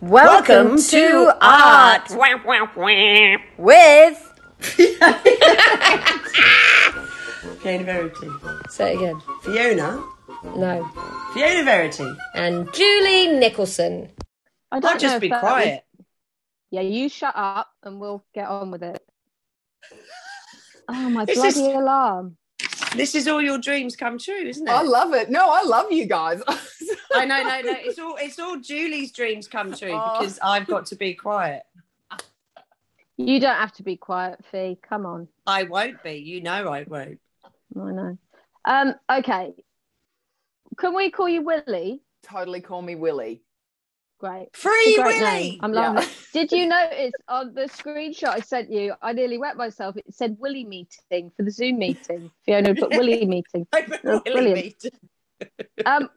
Welcome, to art with. Fiona Verity. Say it again. Fiona? No. Fiona Verity. And Julie Nicholson. I don't I'll just know be quiet. was- Yeah, you shut up and we'll get on with it. Oh my This bloody is- alarm! This is all your dreams come true, isn't it? I love it. No, I love you guys. I know, no, no. It's all it's all Julie's dreams come true Oh. because I've got to be quiet. You don't have to be quiet, Fee. Come on. I won't be. You know I won't. I know. Um. Okay. Can we call you Willie? totally call me Willie. Great. Free great Willie. name. I'm Yeah. loving it. Did you notice on the screenshot I sent you? I nearly wet myself. It said Willie meeting for the Zoom meeting. Fiona put Willie meeting. I put That's Willie brilliant. meet. Um.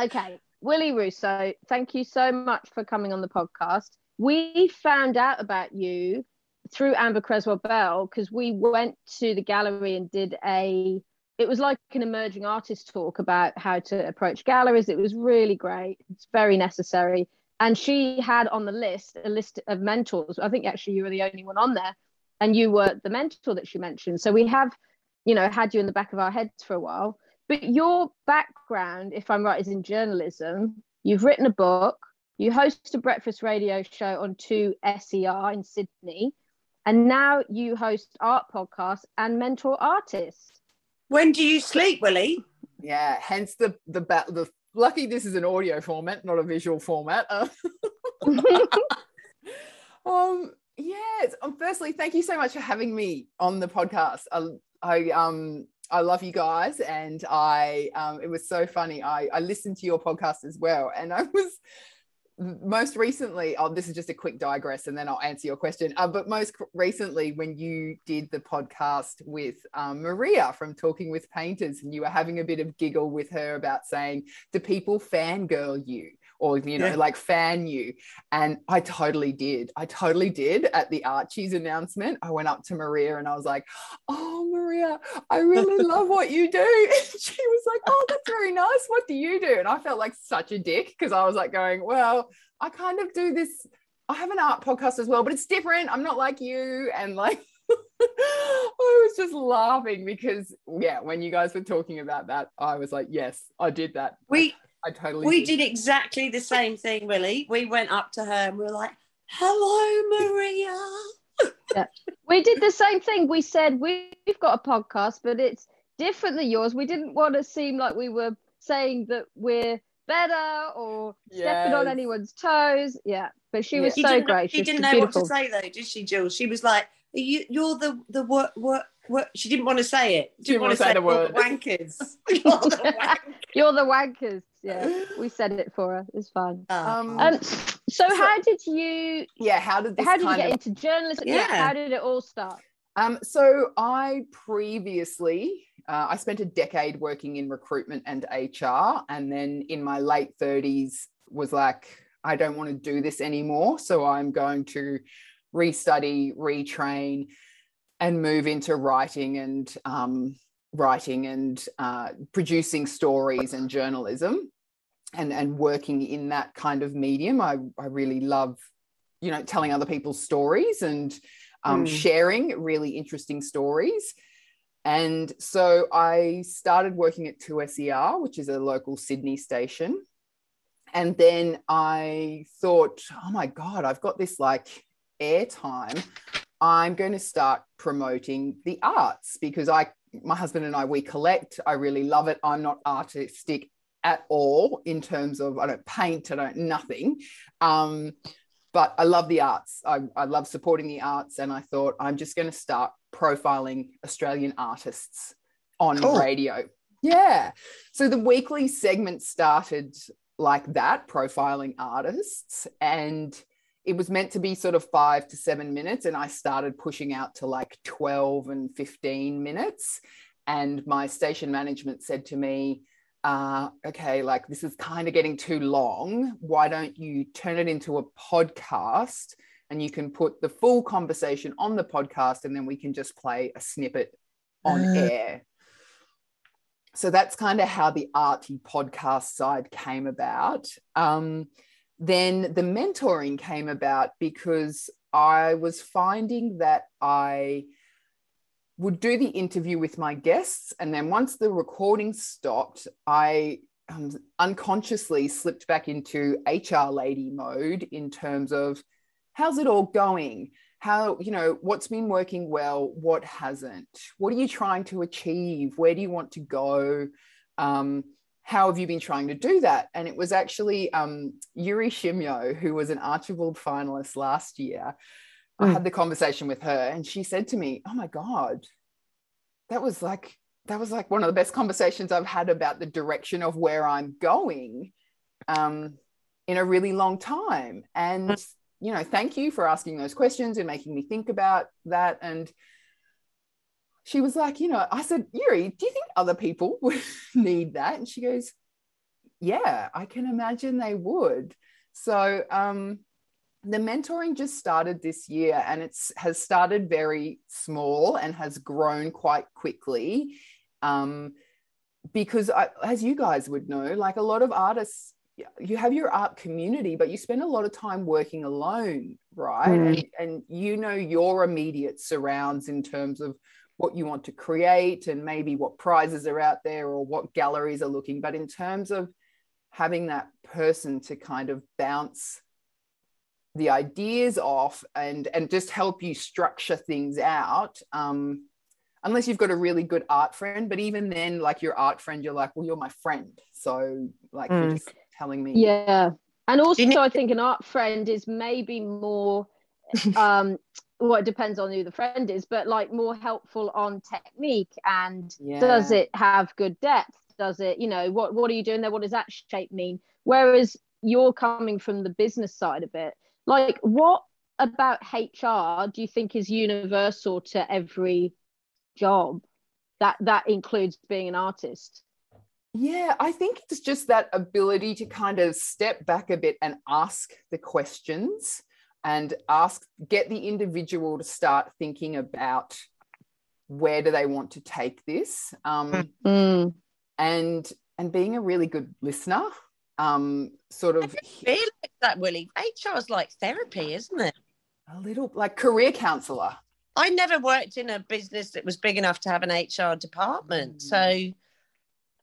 Okay, Willie Russo. Thank you so much for coming on the podcast. We found out about you through Amber Creswell Bell because we went to the gallery and did a. It was like an emerging artist talk about how to approach galleries. It was really great. It's very necessary. And she had on the list a list of mentors. I think actually you were the only one on there, and you were the mentor that she mentioned. So we have, you know, had you in the back of our heads for a while. But your background, if I'm right, is in journalism. You've written a book. You host a breakfast radio show on 2SER in Sydney. And now you host art podcasts and mentor artists. When do you sleep, Willie? Yeah, hence the the the lucky this is an audio format, not a visual format. Um, yes. Um, firstly, thank you so much for having me on the podcast. I, I um I love you guys, and I um it was so funny. I I listened to your podcast as well, and I was most recently oh this is just a quick digress and then i'll answer your question. Uh, but most recently when you did the podcast with um, maria from talking with painters and you were having a bit of giggle with her about saying do people fangirl you or you know Yeah. like fan you. And i totally did. I totally did at the archie's announcement. I went up to maria and i was like oh maria i really love what you do. And she was like oh that's very nice. What do you do? And i felt like such a dick because i was like going well i kind of do this. I have an art podcast as well but it's different. I'm not like you. And like I was just laughing because yeah, when you guys were talking about that, I was like, yes, I did that. We I totally we did exactly the same thing, Willie. We went up to her and we were like, "Hello, Maria." we did the same thing. We said we've got a podcast, but it's different than yours. We didn't want to seem like we were saying that we're better or stepping on anyone's toes. Yeah, but she was She so didn't, great. She She's didn't know beautiful. what to say though, did she, Jill? She was like, "You, you're the the what what what." She didn't want to say it. Didn't wanna say the "You're word." wankers. You're the wankers. You're the wankers. Yeah, we said it for her. It's fine. Um, Um, so, So- how did you? yeah, how did this How did you get of into journalism? Yeah. Yeah. How did it all start? Um, so I previously, uh, I spent a decade working in recruitment and HR, and then in my late thirties was like, I don't want to do this anymore, so I'm going to restudy, retrain, and move into writing and um, writing and uh, producing stories and journalism, and and working in that kind of medium. I I really love, you know, telling other people's stories and um, Mm. sharing really interesting stories. And so I started working at 2SER, which is a local Sydney station. And then I thought, oh my God, I've got this like airtime. I'm going to start promoting the arts because I, my husband and I, we collect. I really love it. I'm not artistic at all in terms of I don't paint, I don't nothing. Um, but I love the arts. I, I love supporting the arts. And I thought I'm just going to start profiling Australian artists on Cool. radio. Yeah. So the weekly segment started like that, profiling artists. And it was meant to be sort of five to seven minutes. And I started pushing out to like 12 and 15 minutes. And my station management said to me, uh, okay, like this is kind of getting too long. Why don't you turn it into a podcast and you can put the full conversation on the podcast and then we can just play a snippet on Uh. air. So that's kind of how the arty podcast side came about. Um, then the mentoring came about because I was finding that I would do the interview with my guests. And then once the recording stopped, I um, unconsciously slipped back into HR lady mode in terms of how's it all going? How, you know, what's been working well? What hasn't? What are you trying to achieve? Where do you want to go? Um, how have you been trying to do that? And it was actually um, Yuri Shimyo, who was an Archibald finalist last year. Mm. I had the conversation with her, and she said to me, "Oh my god, that was like that was like one of the best conversations I've had about the direction of where I'm going um, in a really long time." And mm. you know, thank you for asking those questions and making me think about that. And she was like, you know, I said, Yuri, do you think other people would need that? And she goes, yeah, I can imagine they would. So um, the mentoring just started this year and it's has started very small and has grown quite quickly. Um, because I, as you guys would know, like a lot of artists, you have your art community, but you spend a lot of time working alone, right? Mm. And, and you know your immediate surrounds in terms of what you want to create and maybe what prizes are out there or what galleries are looking. But in terms of having that person to kind of bounce the ideas off and and just help you structure things out um, unless you've got a really good art friend but even then like your art friend you're like well you're my friend so like mm. you're just telling me yeah and also i think an art friend is maybe more um well it depends on who the friend is but like more helpful on technique and yeah. does it have good depth? Does it you know what what are you doing there? What does that shape mean? Whereas you're coming from the business side of it. Like what about hr do you think is universal to every job that that includes being an artist? Yeah, I think it's just that ability to kind of step back a bit and ask the questions and ask get the individual to start thinking about where do they want to take this um, mm. and and being a really good listener um, sort of feel like that willie? Hr is like therapy isn't it? A little like career counselor. I never worked in a business that was big enough to have an hr department. Mm. so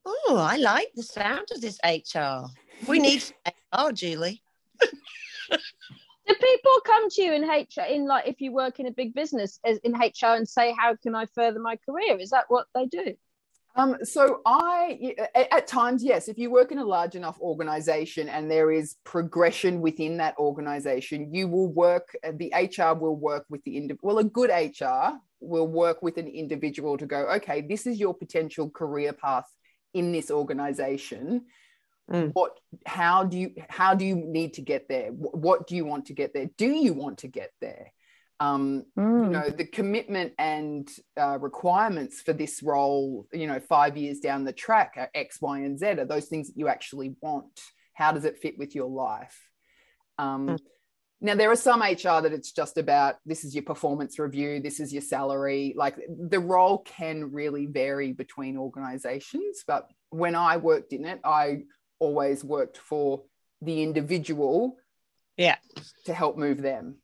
oh i like the sound of this hr we need hr julie do people come to you in HR in like if you work in a big business in HR and say how can I further my career? Is that what they do? Um, so I, at times, yes, if you work in a large enough organization and there is progression within that organization, you will work, the HR will work with the, individual. well, a good HR will work with an individual to go, okay, this is your potential career path in this organization mm. what how do you how do you need to get there what do you want to get there do you want to get there um, mm. you know the commitment and uh, requirements for this role you know five years down the track are x y and z are those things that you actually want how does it fit with your life um, mm. now there are some hr that it's just about this is your performance review this is your salary like the role can really vary between organizations but when i worked in it i always worked for the individual yeah. to help move them.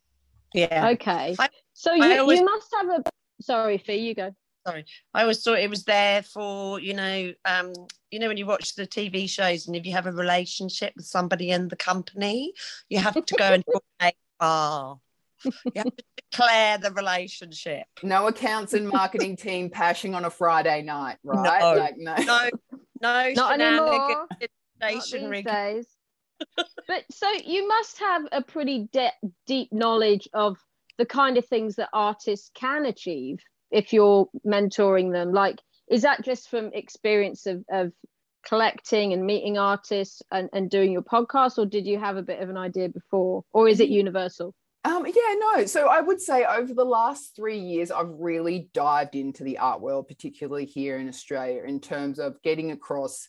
Yeah. Okay. I, so you, always, you must have a sorry fee you go. Sorry. I always thought it was there for you know um you know when you watch the tv shows and if you have a relationship with somebody in the company you have to go and talk bar. You have to declare the relationship. No accounts and marketing team pashing on a friday night right? No, like no. No no not anymore stationary days. but so you must have a pretty de- deep knowledge of the kind of things that artists can achieve if you're mentoring them like is that just from experience of, of collecting and meeting artists and, and doing your podcast or did you have a bit of an idea before or is it universal um, yeah, no. So I would say over the last three years, I've really dived into the art world, particularly here in Australia, in terms of getting across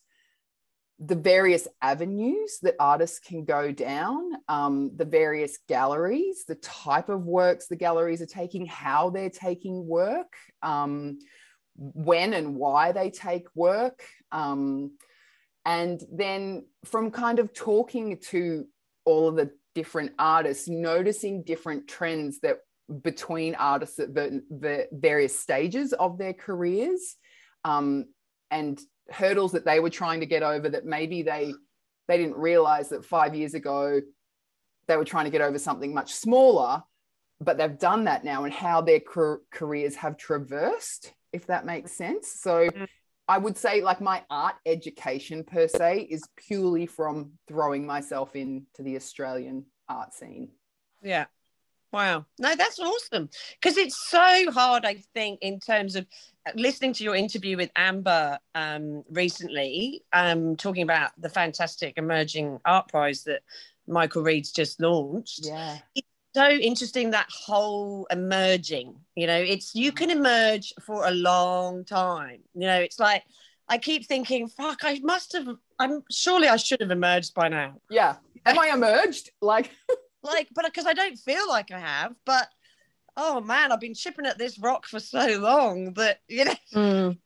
the various avenues that artists can go down, um, the various galleries, the type of works the galleries are taking, how they're taking work, um, when and why they take work. Um, and then from kind of talking to all of the different artists, noticing different trends that between artists at the, the various stages of their careers um, and hurdles that they were trying to get over that maybe they they didn't realize that five years ago they were trying to get over something much smaller but they've done that now and how their careers have traversed if that makes sense so Mm. i would say like my art education per se is purely from throwing myself into the australian art scene Yeah. Wow. No, that's awesome. Because it's so hard, I think, in terms of uh, listening to your interview with Amber um, recently, um, talking about the fantastic emerging art prize that Michael Reid's just launched. yeah It's So interesting that whole emerging. You know, it's you can emerge for a long time. You know, it's like I keep thinking, fuck, I must have. I'm surely I should have emerged by now. yeah am i emerged like like but because i don't feel like i have but oh man i've been chipping at this rock for so long that you know Mm.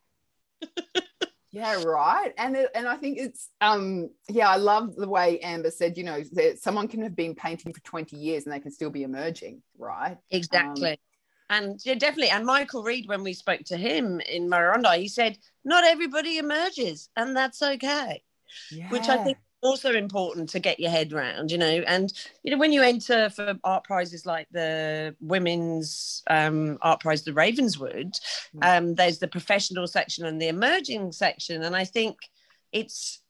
Yeah, right. And it, and I think it's um yeah, I love the way Amber said, you know, that someone can have been painting for 20 years and they can still be emerging, right? exactly and yeah definitely and michael reid when we spoke to him in Murrurundi, he said not everybody emerges and that's okay which i think is also important to get your head round you know and you know when you enter for art prizes like the women's um, art prize the ravenswood um, there's the professional section and the emerging section. And i think it's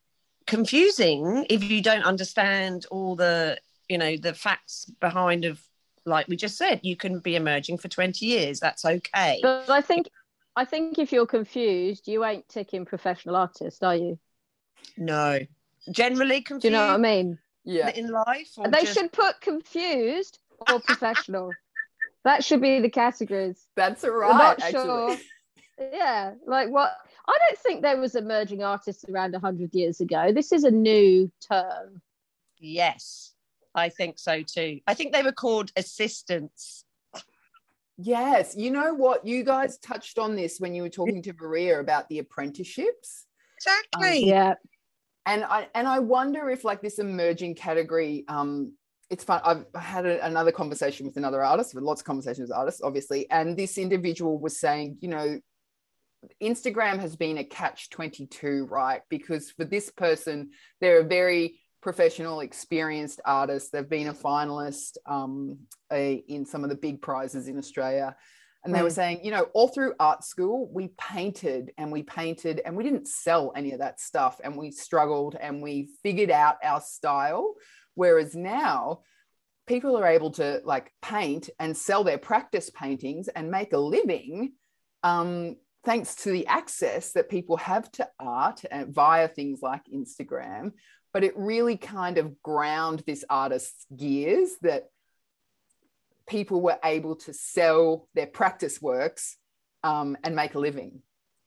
confusing if you don't understand all the you know the facts behind of like we just said you can be emerging for 20 years. That's okay. But I think I think if you're confused, you ain't ticking professional artist, are you? no generally confused. Do you know what I mean? yeah. in life or They just- should put confused or professional. that should be the categories. That's I'm right. not actually. sure. Yeah, like what? I don't think there was emerging artists around hundred years ago. This is a new term. yes i think so too i think they were called assistants Yes. You know what? You guys touched on this when you were talking to Maria about the apprenticeships. exactly Yeah, and I and I wonder if like this emerging category, um, it's fun. I've had a, another conversation with another artist, with lots of conversations with artists, obviously, and this individual was saying, you know, Instagram has been a catch twenty two, right? Because for this person, they're a very professional, experienced artist. They've been a finalist um, a, in some of the big prizes in Australia. And they were saying, you know, all through art school, we painted and we painted and we didn't sell any of that stuff. And we struggled and we figured out our style. Whereas now, people are able to like paint and sell their practice paintings and make a living um, thanks to the access that people have to art and via things like Instagram. But it really kind of ground this artist's gears that people were able to sell their practice works um, and make a living,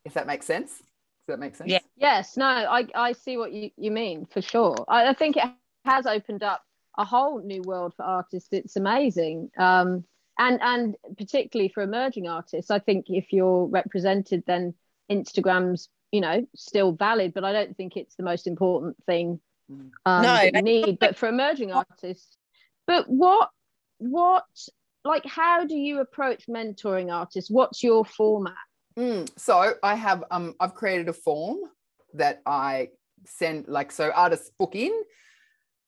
if that makes sense. Does that make sense? Yeah. yes, no, I I see what you you mean for sure. I, I think it has opened up a whole new world for artists. It's amazing. Um, and and particularly for emerging artists, I think if you're represented, then Instagram's you know still valid, but I don't think it's the most important thing Mm. um, No, that you I- need. But for emerging artists, but what what like how do you approach mentoring artists? What's your format? Mm, so I have um I've created a form that I send like so artists book in,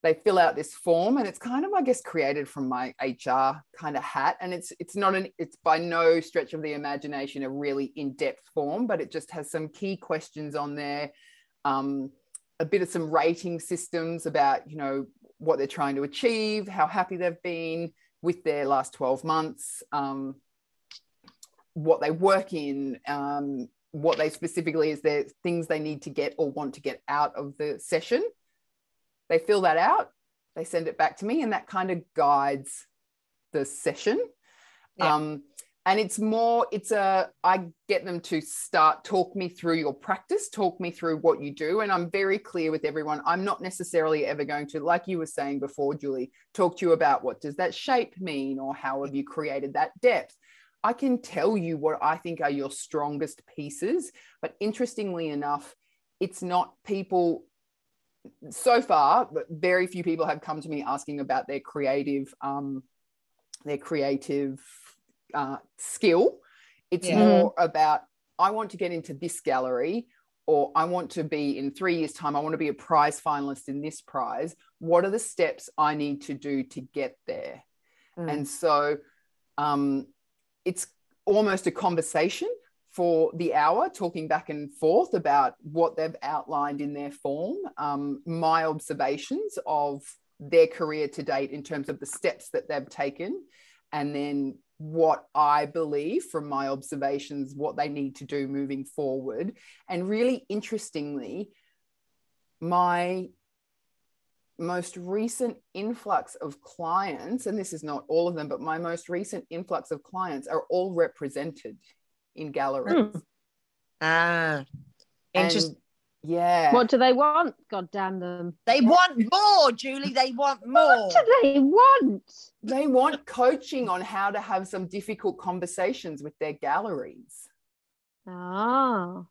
they fill out this form and it's kind of I guess created from my HR kind of hat and it's it's not an it's by no stretch of the imagination a really in-depth form but it just has some key questions on there um a bit of some rating systems about you know what they're trying to achieve how happy they've been with their last 12 months um what they work in, um, what they specifically is their things they need to get or want to get out of the session. They fill that out, they send it back to me, and that kind of guides the session. Yeah. Um, and it's more, it's a, I get them to start, talk me through your practice, talk me through what you do. And I'm very clear with everyone. I'm not necessarily ever going to, like you were saying before, Julie, talk to you about what does that shape mean or how have you created that depth. I can tell you what I think are your strongest pieces. But interestingly enough, it's not people so far, very few people have come to me asking about their creative, um, their creative uh, skill. It's Yeah. more about I want to get into this gallery, or I want to be in three years' time. I want to be a prize finalist in this prize. What are the steps I need to do to get there? Mm. And so, um, it's almost a conversation for the hour, talking back and forth about what they've outlined in their form, um, my observations of their career to date in terms of the steps that they've taken, and then what I believe from my observations, what they need to do moving forward. And really interestingly, my most recent influx of clients, and this is not all of them, but my most recent influx of clients are all represented in galleries. Ah, And interesting. Yeah. What do they want? God damn them. They want more, Julie. They want more. What do they want? they want coaching on how to have some difficult conversations with their galleries, Ah.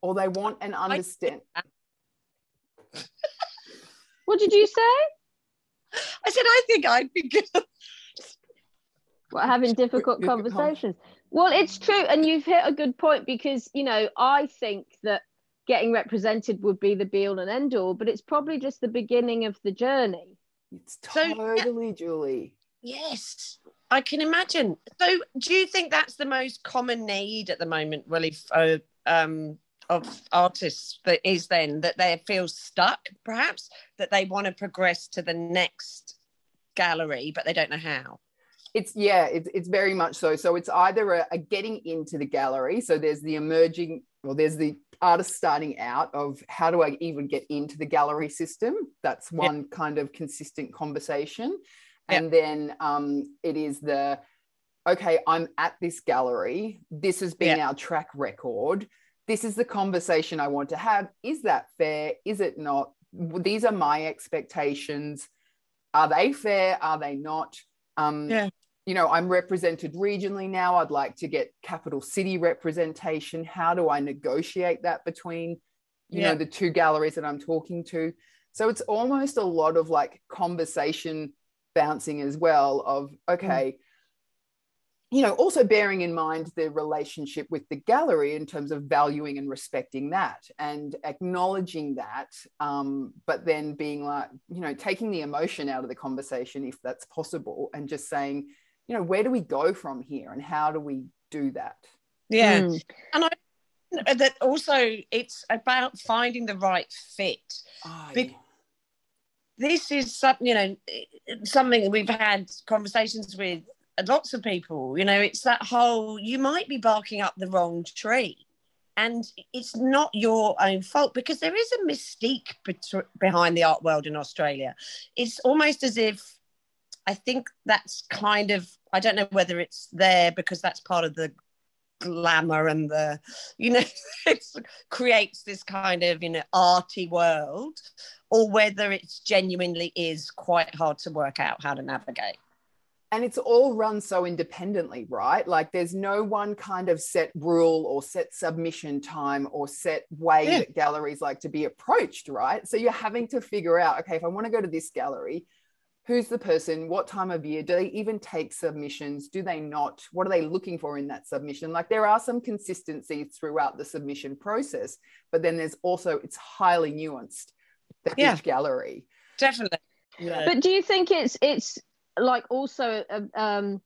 or they want an understand. What did you say? I said, I think I'd be good. What, having difficult conversations. Well, it's true. And you've hit a good point because, you know, I think that getting represented would be the be all and end all, but it's probably just the beginning of the journey. It's So- totally, Julie. Yes, I can imagine. So, do you think that's the most common need at the moment, really, uh, um, of artists that is then that they feel stuck, perhaps that they want to progress to the next gallery, but they don't know how? It's yeah, it's it's very much so. So it's either a, a getting into the gallery. So there's the emerging, well, there's the artist starting out of how do I even get into the gallery system? That's one kind of consistent conversation. And then um, it is the okay, I'm at this gallery. This has been our track record. This is the conversation I want to have. Is that fair? Is it not? These are my expectations. Are they fair? Are they not? Um, Yeah. You know, I'm represented regionally now. I'd like to get capital city representation. How do I negotiate that between, you Yeah. know, the two galleries that I'm talking to? So it's almost a lot of like conversation bouncing as well of okay you know also bearing in mind the relationship with the gallery in terms of valuing and respecting that and acknowledging that um, but then being like you know taking the emotion out of the conversation if that's possible and just saying you know where do we go from here and how do we do that Yeah. Mm. And I that also it's about finding the right fit. Big- this is something you know something we've had conversations with lots of people you know it's that whole you might be barking up the wrong tree and it's not your own fault because there is a mystique bet- behind the art world in australia it's almost as if i think that's kind of i don't know whether it's there because that's part of the glamour and the you know it creates this kind of you know arty world or whether it's genuinely is quite hard to work out how to navigate. and it's all run so independently right like there's no one kind of set rule or set submission time or set way Yeah. that galleries like to be approached right so you're having to figure out okay if i want to go to this gallery who's the person what time of year do they even take submissions do they not what are they looking for in that submission like there are some consistencies throughout the submission process but then there's also it's highly nuanced for Yeah. each gallery Definitely. Yeah. But do you think it's it's like also uh, um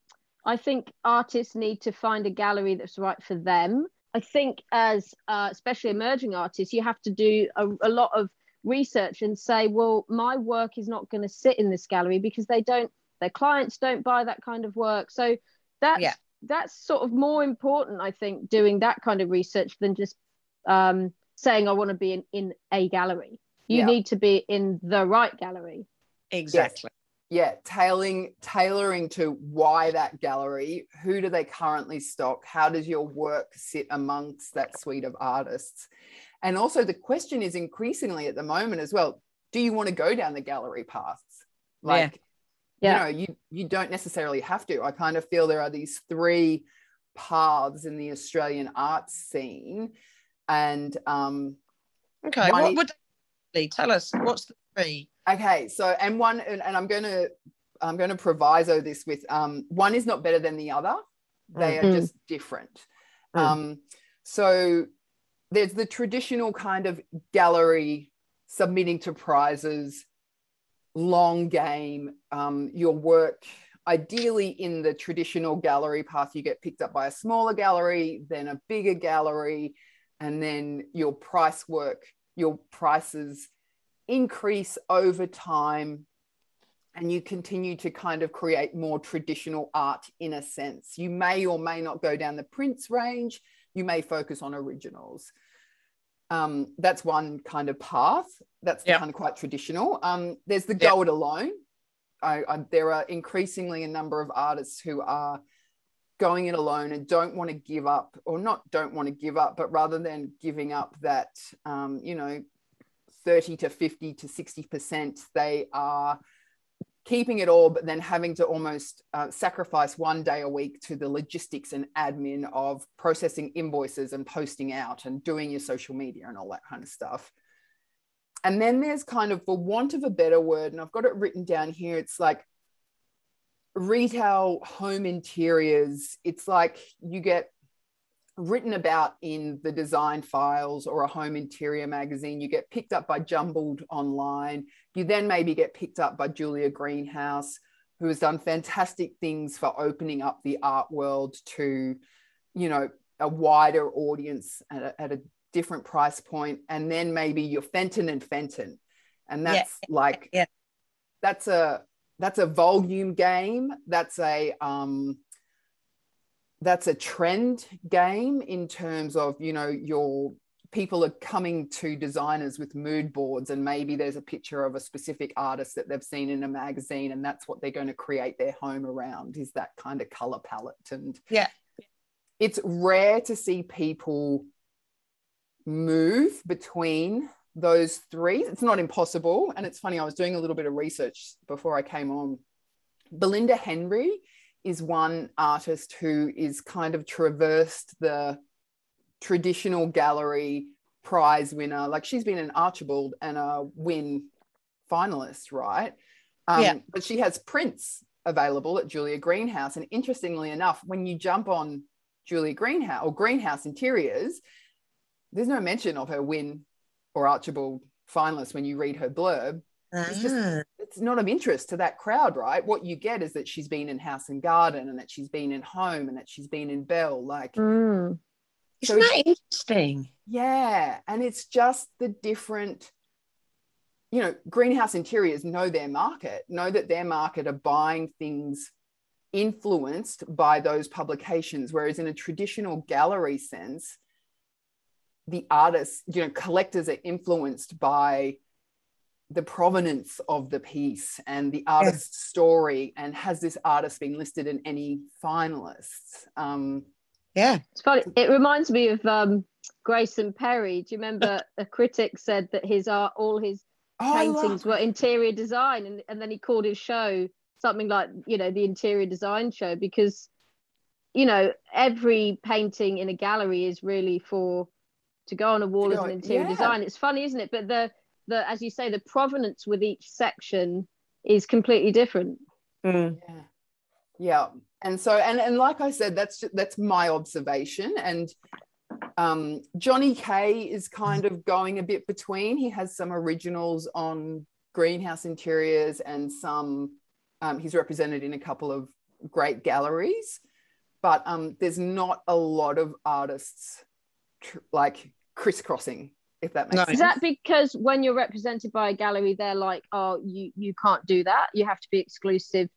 I think artists need to find a gallery that's right for them. I think as uh, especially emerging artists, you have to do a, a lot of research and say, well, my work is not going to sit in this gallery because they don't, their clients don't buy that kind of work. So that's Yeah. that's sort of more important, I think, doing that kind of research than just um, saying I want to be in, in a gallery. You Yeah. need to be in the right gallery. exactly. yeah tailing tailoring to why that gallery who do they currently stock how does your work sit amongst that suite of artists and also the question is increasingly at the moment as well do you want to go down the gallery paths like Yeah. you know you you don't necessarily have to i kind of feel there are these three paths in the australian art scene and um Okay. What is- would. Tell us what's the three? Okay, so and one and, and I'm gonna I'm gonna proviso this with um one is not better than the other. They are Mm. just different. Mm. Um so there's the traditional kind of gallery submitting to prizes, long game, um, your work ideally in the traditional gallery path, you get picked up by a smaller gallery, then a bigger gallery, and then your price work, your prices increase over time and you continue to kind of create more traditional art in a sense. You may or may not go down the prints range, you may focus on originals. Um, that's one kind of path. That's Yeah. kind of quite traditional. Um, there's the go it alone. I, I, there are increasingly a number of artists who are going it alone and don't want to give up, or not don't want to give up, but rather than giving up that, um, you know, 30 to 50 to 60%, they are keeping it all, but then having to almost uh, sacrifice one day a week to the logistics and admin of processing invoices and posting out and doing your social media and all that kind of stuff. And then there's kind of, for want of a better word, and I've got it written down here, it's like retail home interiors. It's like you get written about in the design files or a home interior magazine. You get picked up by Jumbled online. You then maybe get picked up by Julia Greenhouse, who has done fantastic things for opening up the art world to, you know, a wider audience at a, at a different price point. And then maybe you're Fenton and Fenton. And Yeah, that's like, yeah. that's a, that's a volume game. That's a, um, that's a trend game in terms of you know your people are coming to designers with mood boards and maybe there's a picture of a specific artist that they've seen in a magazine and that's what they're going to create their home around is that kind of color palette. And Yeah. it's rare to see people move between those three. It's not impossible. And it's funny i was doing a little bit of research before i came on. Belinda henry is one artist who is kind of traversed the traditional gallery prize winner. Like she's been an Archibald and a Wynne finalist, right? Um, Yeah. But she has prints available at Julia Greenhouse. And interestingly enough, when you jump on Julia Greenhouse or Greenhouse Interiors, there's no mention of her Wynne or Archibald finalist when you read her blurb It's just- Ah, it's not of interest to that crowd, right? What you get is that she's been in House and Garden and that she's been in Home and that she's been in Bell. Like, Mm. Isn't that interesting? yeah. And it's just the different, you know, greenhouse interiors know their market, know that their market are buying things influenced by those publications. Whereas in a traditional gallery sense, the artists, you know, collectors are influenced by the provenance of the piece and the artist's story and has this artist been listed in any finalists um Yeah. It's funny. It reminds me of um, Grayson Perry. Do you remember a critic said that his art, all his oh, love- paintings were interior design, and, and then he called his show something like you know the interior design show because you know every painting in a gallery is really for to go on a wall as an interior yeah. design. It's funny, isn't it? But the the as you say, the provenance with each section is completely different. Mm. yeah. Yeah. And so and and like i said that's that's my observation. And um johnny k is kind of going a bit between. He has some originals on greenhouse interiors and some um, he's represented in a couple of great galleries. But um there's not a lot of artists tr- like crisscrossing if that makes No. sense Is that because when you're represented by a gallery, they're like, oh, you you can't do that. You have to be exclusive.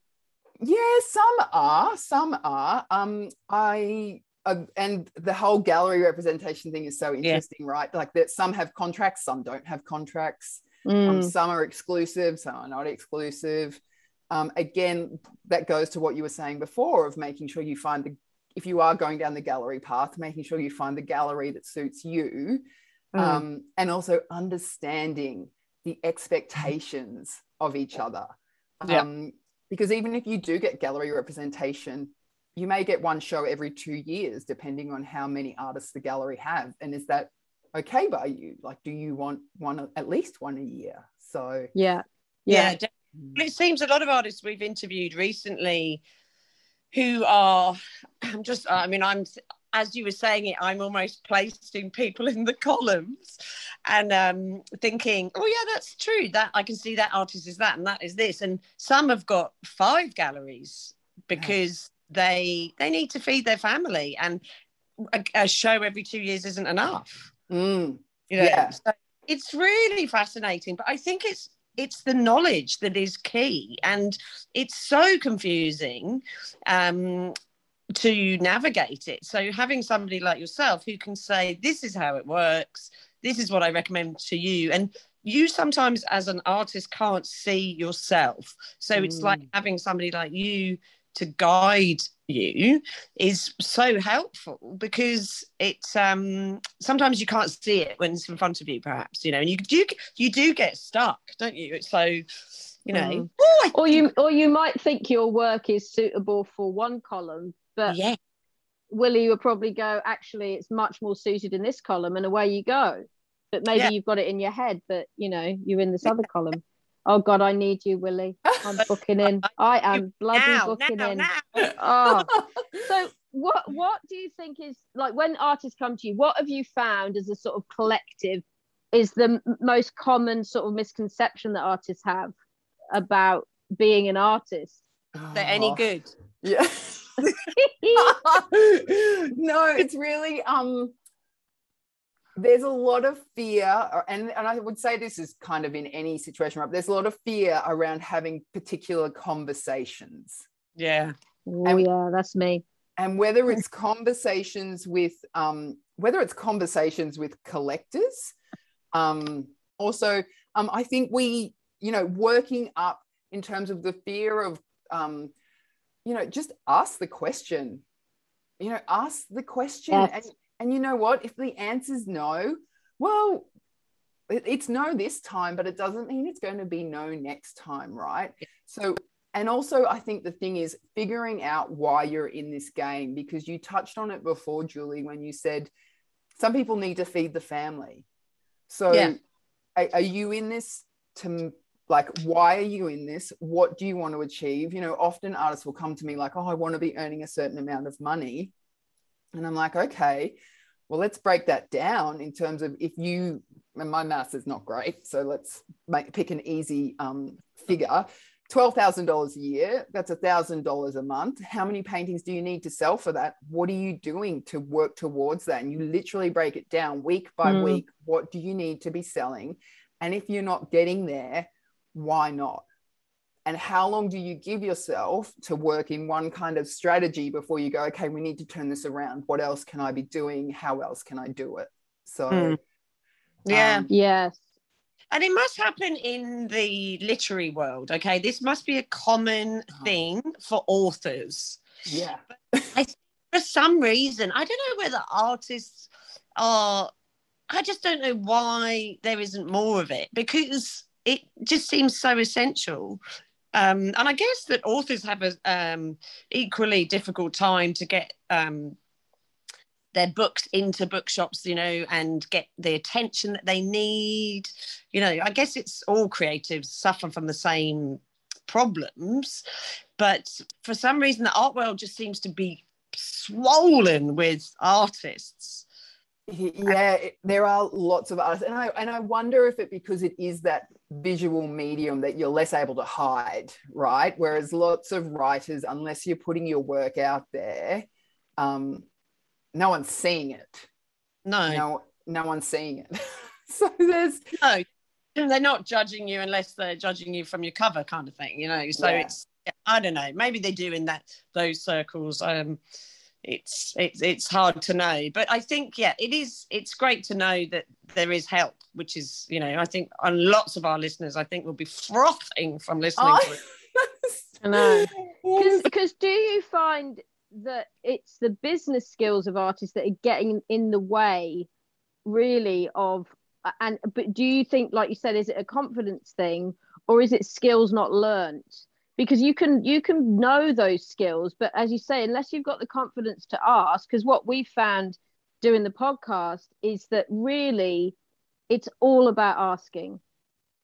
Yeah, some are, some are. Um, I uh, and the whole gallery representation thing is so interesting, right? Like that, some have contracts, some don't have contracts. Um, Mm. some are exclusive, some are not exclusive. Um, again, that goes to what you were saying before of making sure you find the if you are going down the gallery path, making sure you find the gallery that suits you, Mm. um, and also understanding the expectations of each other. Yeah. Um, because even if you do get gallery representation, you may get one show every two years, depending on how many artists the gallery have. And is that okay by you like do you want one at least one a year so yeah yeah, yeah it seems a lot of artists we've interviewed recently who are i'm just i mean i'm as you were saying it i'm almost placing people in the columns and um thinking oh yeah that's true. That i can see that artist is that and that is this. And some have got five galleries because they they need to feed their family and a, a show every two years isn't enough. Mm, you know Yeah. so it's really fascinating but i think it's it's the knowledge that is key. And it's so confusing um to navigate it. So having somebody like yourself who can say this is how it works. This is what i recommend to you. And you sometimes as an artist can't see yourself. So it's like Mm. having somebody like you to guide you is so helpful because it's um sometimes you can't see it when it's in front of you perhaps you know and you do you do get stuck don't you? It's so you know. Mm. "Oh, or you or you might think your work is suitable for one column but yeah. Willie would probably go actually it's much more suited in this column and away you go. But maybe Yeah. you've got it in your head that you know you're in this other column. Oh god i need you willie. I'm booking in. I am bloody now booking now in. now. Oh. So what what do you think is like when artists come to you what have you found as a sort of collective is the m- most common sort of misconception that artists have about being an artist? Oh. They're any Oh, good. Yeah no it's really um there's a lot of fear and, and i would say this is kind of in any situation right? There's a lot of fear around having particular conversations. Yeah. Oh And- yeah that's me. and whether it's conversations with um, whether it's conversations with collectors um, also um, i think we you know working up in terms of the fear of um, you know just ask the question you know ask the question Yes. and, and you know what if the answer's no well it- it's no this time but it doesn't mean it's going to be no next time right so and also i think the thing is figuring out why you're in this game because you touched on it before julie when you said some people need to feed the family so Yeah. are, are you in this to like why are you in this what do you want to achieve you know often artists will come to me like oh i want to be earning a certain amount of money and i'm like okay well let's break that down in terms of if you and my math is not great so let's make pick an easy um, figure $12,000 a year, that's $1,000 a month. How many paintings do you need to sell for that? What are you doing to work towards that? And you literally break it down week by Mm. week. What do you need to be selling? And if you're not getting there, why not? And how long do you give yourself to work in one kind of strategy before you go, okay, we need to turn this around? What else can I be doing? How else can I do it? So, Mm. yeah um, yes and it must happen in the literary world okay this must be a common Oh. thing for authors yeah. for some reason i don't know whether artists are i just don't know why there isn't more of it because it just seems so essential. Um, and i guess that authors have an um, equally difficult time to get um, their books into bookshops you know and get the attention that they need. You know i guess it's all creatives suffer from the same problems but for some reason the art world just seems to be swollen with artists. Yeah there are lots of artists and i and i wonder if it because it is that visual medium that you're less able to hide right? Whereas lots of writers unless you're putting your work out there um no one's seeing it. No. No no one's seeing it. So there's no. They're not judging you unless they're judging you from your cover kind of thing you know? So Yeah. it's i don't know. Maybe they do in that those circles um it's it's it's hard to know but i think yeah it is it's great to know that there is help which is you know i think on lots of our listeners i think will be frothing from listening to it I know. Yes. because do you find that it's the business skills of artists that are getting in the way really of and but do you think like you said is it a confidence thing or is it skills not learnt because you can you can know those skills but as you say unless you've got the confidence to ask because what we found doing the podcast is that really it's all about asking.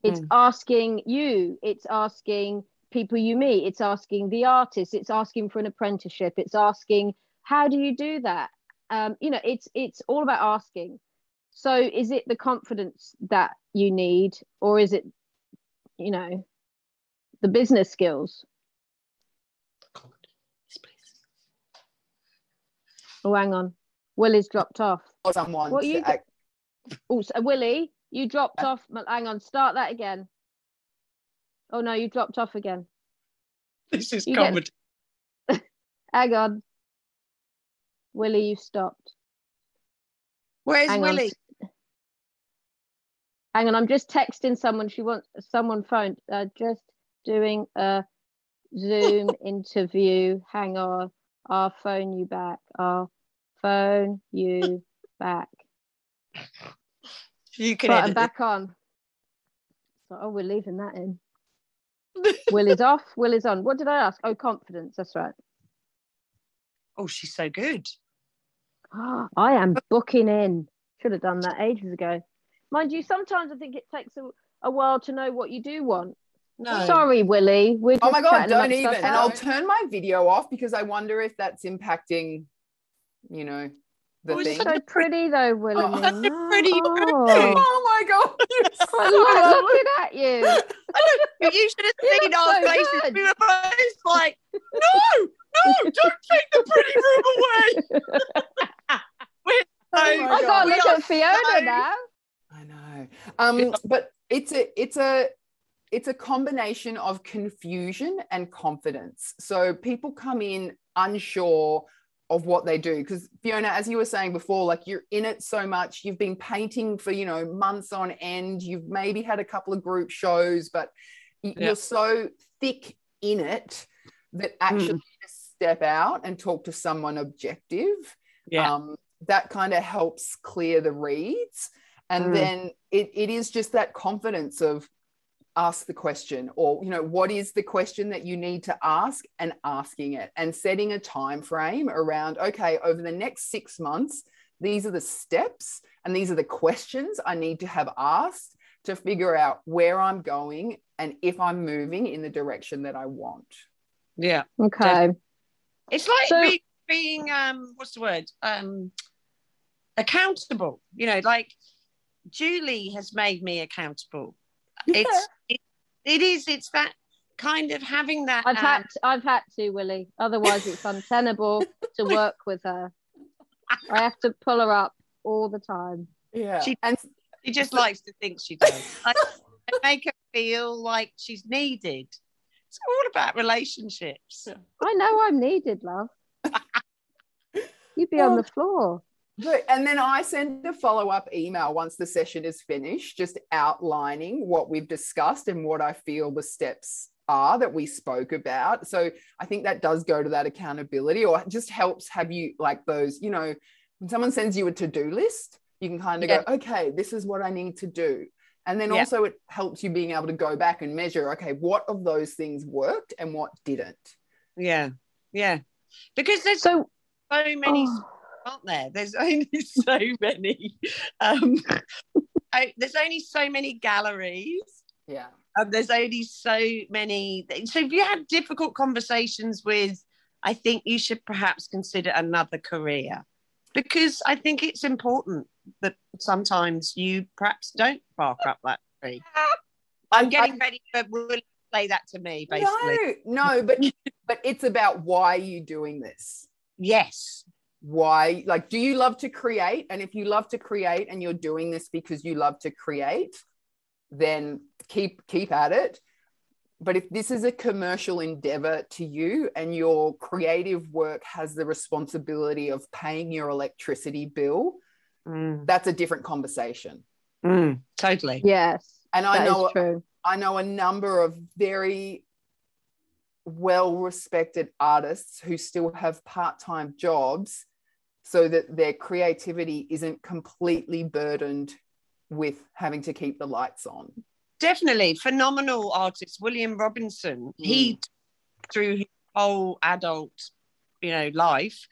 It's Mm. asking you, it's asking people you meet, it's asking the artist, it's asking for an apprenticeship, it's asking how do you do that? Um, you know, it's it's all about asking. So is it the confidence that you need, or is it, you know, the business skills? Oh, hang on. Willie's dropped off. Or someone What to you act- Oh, so Willie, you dropped off. Hang on, start that again. Oh no, you dropped off again. This is You get- comedy. Hang on. Willie, you stopped. Where's Hang Willie? on. Hang on, I'm just texting someone. She wants someone phoned. Uh, just doing a Zoom interview. Hang on. I'll phone you back. I'll phone you back. You can Right, I'm back on. So, oh, we're leaving that in. Will is off. Will is on. What did I ask? Oh, confidence. That's right. Oh, she's so good. Ah, I am booking in. Should have done that ages ago. Mind you, sometimes I think it takes a, a while to know what you do want. No. Sorry, Willie. We're Oh my god, chatting don't amongst even. And I'll turn my video off because I wonder if that's impacting, you know, the Oh, it's thing. so- so pretty though, Willie. Oh. Such a pretty Oh, Oh my god. I like looking at you. But you should have seen look our so faces. good. We were both like, no, no, don't take the pretty room away. We're so, Oh I God. can't we look at Fiona so- now. I know. Um, but it's a it's a it's a combination of confusion and confidence. So people come in unsure of what they do because Fiona, as you were saying before, like you're in it so much. You've been painting for you know months on end. You've maybe had a couple of group shows, but you're so thick in it that actually just step out and talk to someone objective Yeah. um, that kind of helps clear the reads and Mm. then it, it is just that confidence of ask the question or you know what is the question that you need to ask and asking it and setting a time frame around okay over the next six months these are the steps and these are the questions i need to have asked to figure out where i'm going and if i'm moving in the direction that i want yeah. Okay. It's like So- be, being um what's the word? Um accountable. You know, like Julie has made me accountable. It's it, it is it's that kind of having that I've um, had to, I've had to, Willie. Otherwise, it's untenable to work with her. I have to pull her up all the time. yeah She- and she just likes to think she does. I, I make her feel like she's needed. It's all about relationships. I know I'm needed, love. You'd be on the floor. Good. And then I send a follow up email once the session is finished, just outlining what we've discussed and what I feel the steps are that we spoke about. So I think that does go to that accountability or just helps have you like those, you know, when someone sends you a to do list, you can kind of Yeah. go, okay, this is what I need to do. And then Yeah. also it helps you being able to go back and measure, okay, what of those things worked and what didn't. Yeah, yeah. Because there's so, So, many, oh, aren't there? There's only so many. Um, I, there's only so many galleries. Yeah. Um, there's only so many. So if you have difficult conversations with, I think you should perhaps consider another career, because I think it's important that sometimes you perhaps don't bark up that tree. I'm getting ready for play that to me, basically. No, no, but but it's about why you're doing this. Yes. Why like do you love to create and if you love to create and you're doing this because you love to create then keep keep at it but if this is a commercial endeavor to you and your creative work has the responsibility of paying your electricity bill Mm, that's a different conversation mm, totally. yes, and i know. I know a number of very well respected artists who still have part time jobs so that their creativity isn't completely burdened with having to keep the lights on. Definitely. Phenomenal artist, William Robinson. He, through his whole adult you know life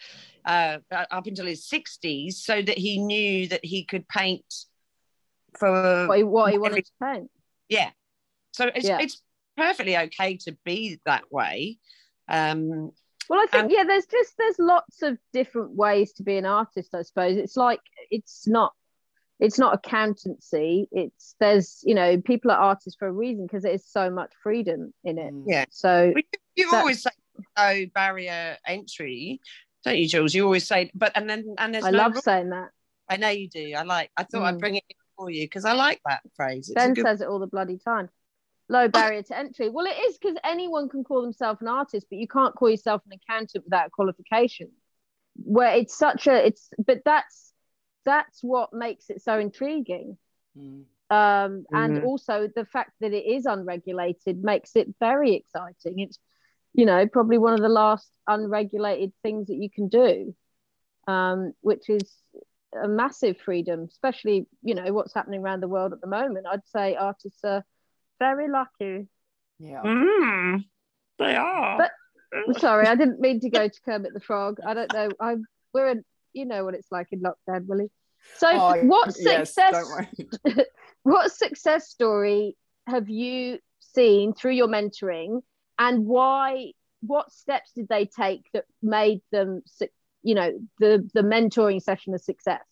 uh, up until his 60s so that he knew that he could paint for what he, what he wanted every- to paint. yeah so it's Yeah. it's perfectly okay to be that way um Well, I think And- yeah, there's just there's lots of different ways to be an artist. I suppose it's like it's not it's not accountancy. It's there's you know people are artists for a reason because there's so much freedom in it. Mm. Yeah. So you, you always say no barrier entry don't you jules you always say but and then and there's I no love rule. saying that. i know you do i like i thought Mm. i'd bring it in for you because i like that phrase it's Ben good says it all the bloody time. Low barrier to entry. Well, it is because anyone can call themselves an artist, but you can't call yourself an accountant without a qualification. Where it's such a it's but that's that's what makes it so intriguing. Mm. Um, and Mhm. also the fact that it is unregulated makes it very exciting. It's you know probably one of the last unregulated things that you can do, um, which is a massive freedom, especially you know what's happening around the world at the moment. I'd say artists are very lucky. Yeah. Mm, they are But- sorry, I didn't mean to go to Kermit the Frog. I don't know. I'm we're in, you know what it's like in lockdown, Willie. So Oh, what yes, success don't worry. what success story have you seen through your mentoring and why what steps did they take that made them you know the the mentoring session a success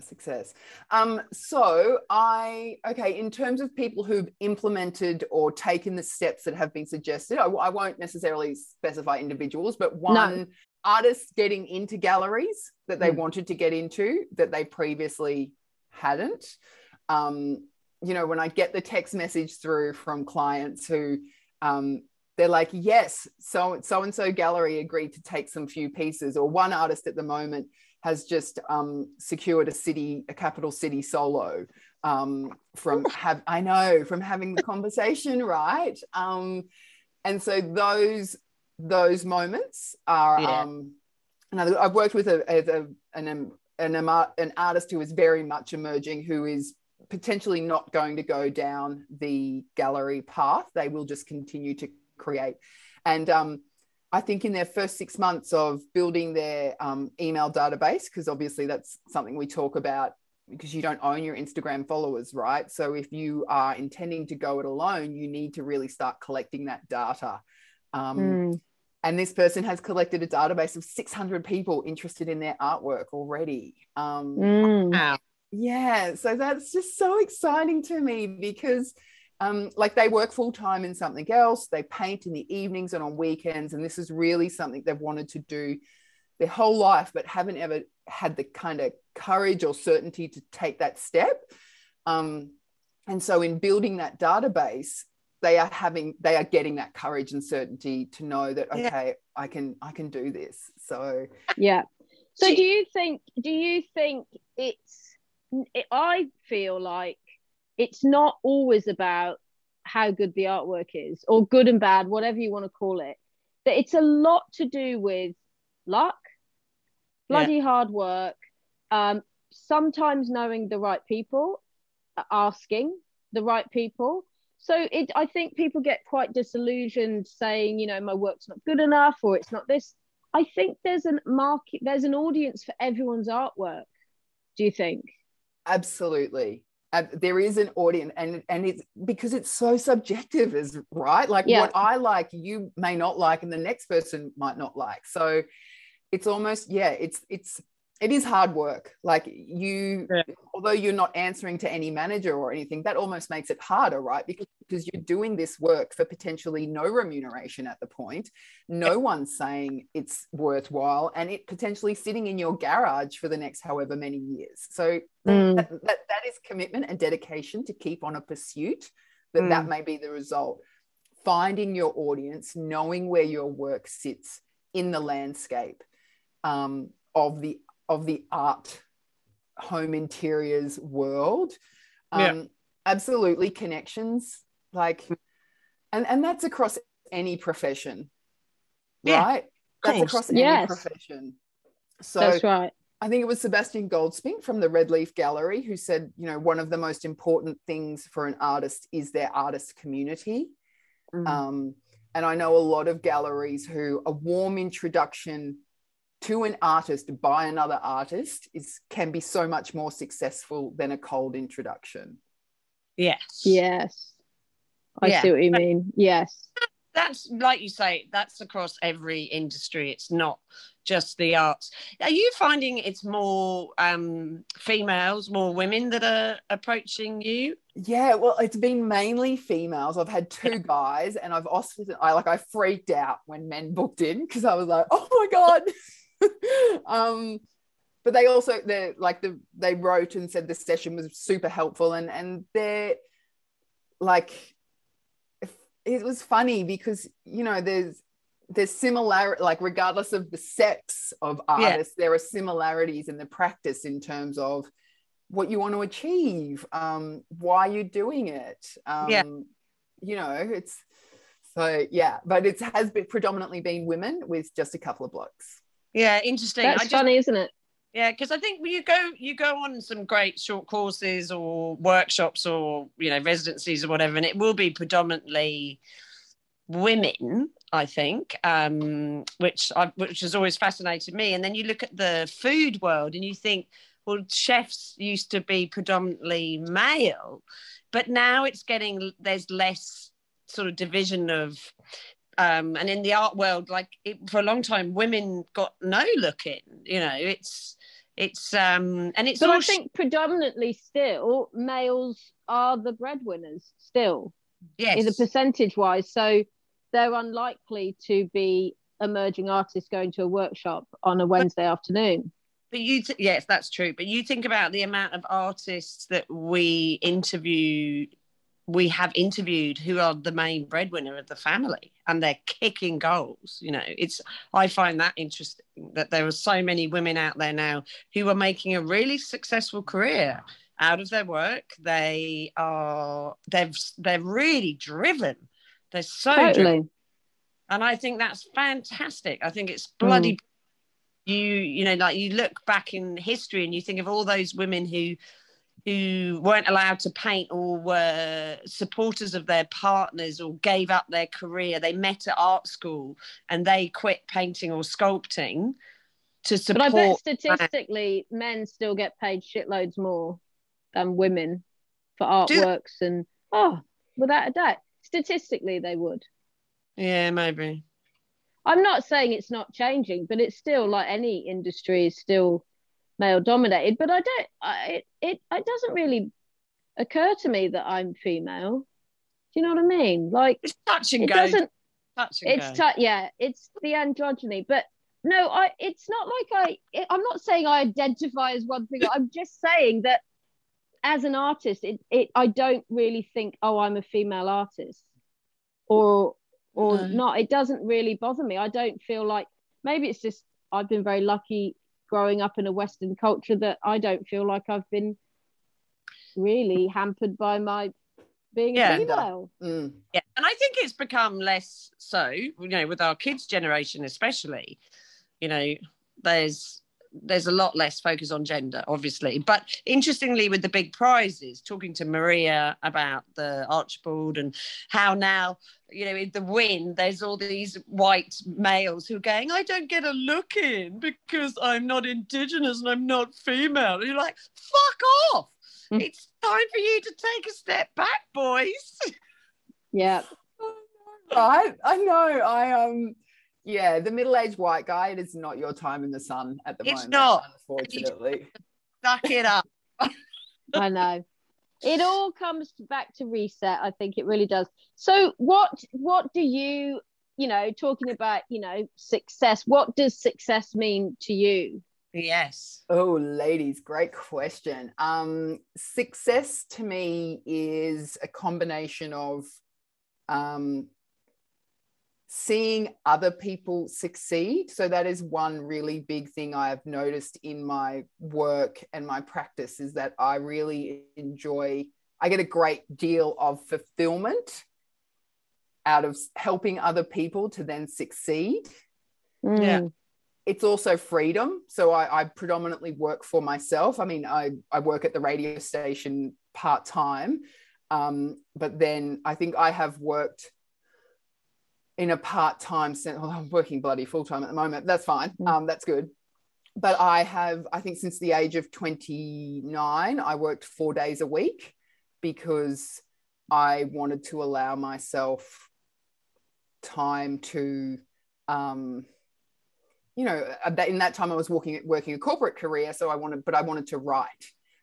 success. Um so i okay in terms of people who've implemented or taken the steps that have been suggested i, I won't necessarily specify individuals but one artists getting into galleries that they Mm. wanted to get into that they previously hadn't. Um you know when i get the text message through from clients who um they're like yes so so and so gallery agreed to take some few pieces or one artist at the moment has just um, secured a city, a capital city solo um, from have I know from having the conversation, right? Um, and so those those moments are. Yeah. Um, another, I've worked with a, a, an um, an an artist who is very much emerging, who is potentially not going to go down the gallery path. They will just continue to create, and um, I think in their first six months of building their um, email database, because obviously that's something we talk about because you don't own your Instagram followers, right? So if you are intending to go it alone, you need to really start collecting that data. Um, Mm. And this person has collected a database of 600 people interested in their artwork already. Um, Mm. Wow. yeah, so that's just so exciting to me because um, like they work full time in something else, they paint in the evenings and on weekends, and this is really something they've wanted to do their whole life, but haven't ever had the kind of courage or certainty to take that step. Um, and so, in building that database, they are having they are getting that courage and certainty to know that Yeah. okay, I can I can do this. So yeah so do you think do you think it's it, i feel like it's not always about how good the artwork is or good and bad whatever you want to call it that it's a lot to do with luck bloody hard work um sometimes knowing the right people uh, asking the right people. So it i think people get quite disillusioned saying you know my work's not good enough or it's not this. I think there's an market there's an audience for everyone's artwork do you think? Absolutely uh, there is an audience and and it's because it's so subjective is right like Yeah. what i like you may not like and the next person might not like so it's almost yeah it's it's it is hard work. Like you Yeah. although you're not answering to any manager or anything that almost makes it harder right? Because because you're doing this work for potentially no remuneration at the point no one's saying it's worthwhile and it potentially sitting in your garage for the next however many years. So Mm. that, that, that is commitment and dedication to keep on a pursuit that that may be the result. Finding your audience knowing where your work sits in the landscape um, of the of the art home interiors world um, Yeah. absolutely connections like and and that's across any profession Yeah, right that's course. across any Yes. profession so that's right I think it was Sebastian Goldspink from the Red Leaf Gallery who said, you know, one of the most important things for an artist is their artist community. Mm. Um, and I know a lot of galleries who a warm introduction to an artist by another artist is can be so much more successful than a cold introduction. Yes. Yes. I Yeah. see what you mean. Yes. That's like you say, that's across every industry. It's not just the arts. Are you finding it's more um, females, more women that are approaching you? Yeah, well, it's been mainly females. I've had two guys, and I've also I like I freaked out when men booked in because I was like, oh my god. um, but they also they like the they wrote and said the session was super helpful, and and they're like it was funny because you know there's there's similar like regardless of the sex of Yeah. artists there are similarities in the practice in terms of what you want to achieve um why you're doing it um Yeah. you know it's so yeah but it has been predominantly been women with just a couple of blokes Yeah, interesting. That's just, funny, isn't it? Yeah, because I think when you go you go on some great short courses or workshops or you know residencies or whatever, and it will be predominantly women. I think, um, which I, which has always fascinated me. And then you look at the food world and you think, well, chefs used to be predominantly male, but now it's getting there's less sort of division of um, and in the art world, like it, for a long time, women got no look in. You know, it's it's um and it's But I think predominantly still males are the breadwinners still, yes, either percentage wise. So they're unlikely to be emerging artists going to a workshop on a Wednesday afternoon. But you, th- yes, that's true. But you think about the amount of artists that we interview, we have interviewed who are the main breadwinner of the family, and they're kicking goals. You know, it's I find that interesting that there are so many women out there now who are making a really successful career out of their work. They are they've they're really driven. They're so driven and I think that's fantastic. I think it's mm. bloody. You you know like you look back in history and you think of all those women who who weren't allowed to paint or were supporters of their partners or gave up their career. They met at art school and they quit painting or sculpting to support. But. I bet statistically, men still get paid shitloads more than women for artworks and oh, without a doubt, statistically they would. yeah, maybe. I'm not saying it's not changing, but it's still like any industry is still male dominated. But I don't, I, it, it, it doesn't really occur to me that I'm female. Do you know what I mean? Like It's touch and it go. doesn't. touch and It's go. yeah, it's the androgyny, but no, I. It's not like I. It, I'm not saying I identify as one thing. I'm just saying that as an artist, it, it I don't really think, oh, I'm a female artist, or or No. not. It doesn't really bother me. I don't feel like maybe it's just I've been very lucky growing up in a Western culture that I don't feel like I've been really hampered by my being Yeah. a female. Mm. Yeah, and I think it's become less so, you know, with our kids' generation especially. You know, there's there's a lot less focus on gender, obviously. But interestingly, with the big prizes, talking to Maria about the Archibald and how now, you know, in the Wynne, there's all these white males who are going, I don't get a look in because I'm not indigenous and I'm not female. And you're like, fuck off. Mm. It's time for you to take a step back, boys. Yeah. I, i know i um yeah the middle-aged white guy it is not your time in the sun at the It's moment not. unfortunately Suck it up. I know. It all comes back to reset. I think it really does. So, what what do you, you know, talking about, you know, success? What does success mean to you? Yes. oh ladies great question um success to me is a combination of um seeing other people succeed so that is one really big thing i have noticed in my work and my practice is that i really enjoy i get a great deal of fulfillment out of helping other people to then succeed Yeah. Mm. it's also freedom. So I, I predominantly work for myself. I mean, I, I work at the radio station part time. Um, but then I think I have worked in a part-time sense. Well, I'm working bloody full-time at the moment. That's fine. Mm. Um, that's good. But I have, I think since the age of 29, I worked four days a week because I wanted to allow myself time to um, you know, in that time I was working working a corporate career, so I wanted, but I wanted to write.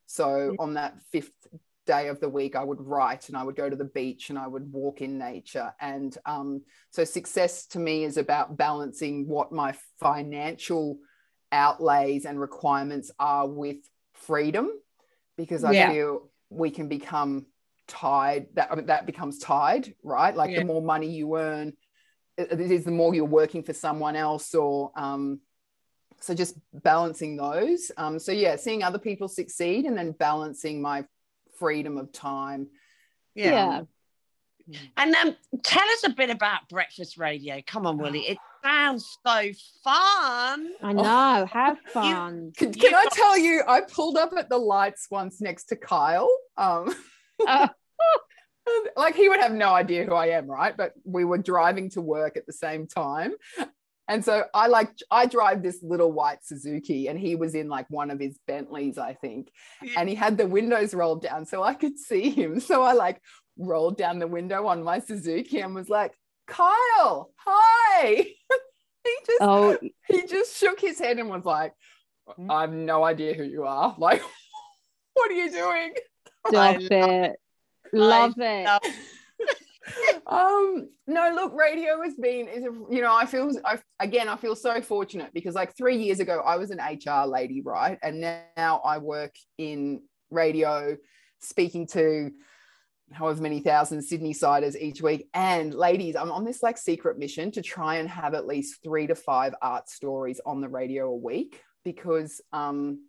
So on that fifth day of the week, I would write and I would go to the beach and I would walk in nature. And um, so success to me is about balancing what my financial outlays and requirements are with freedom, because I Yeah. feel we can become tied. That I mean, that becomes tied, right? Like Yeah. the more money you earn, it is the more you're working for someone else or um, so just balancing those um, so yeah seeing other people succeed and then balancing my freedom of time Yeah. Yeah. And um, tell us a bit about breakfast radio. Come on, Willie. It sounds so fun. I know. Have fun. can, You can i got- tell you i pulled up at the lights once next to kyle um, Uh, like he would have no idea who i am right but we were driving to work at the same time and so i like i drive this little white suzuki and he was in like one of his bentleys i think and he had the windows rolled down so i could see him so i like rolled down the window on my suzuki and was like kyle hi he just oh, he just shook his head and was like Mm. i have no idea who you are like what are you doing stop I it. Love it. Um no look radio has been is a, you know i feel I, again i feel so fortunate because like three years ago i was an hr lady right and now i work in radio speaking to however many thousand sydney siders each week and ladies i'm on this like secret mission to try and have at least three to five art stories on the radio a week because um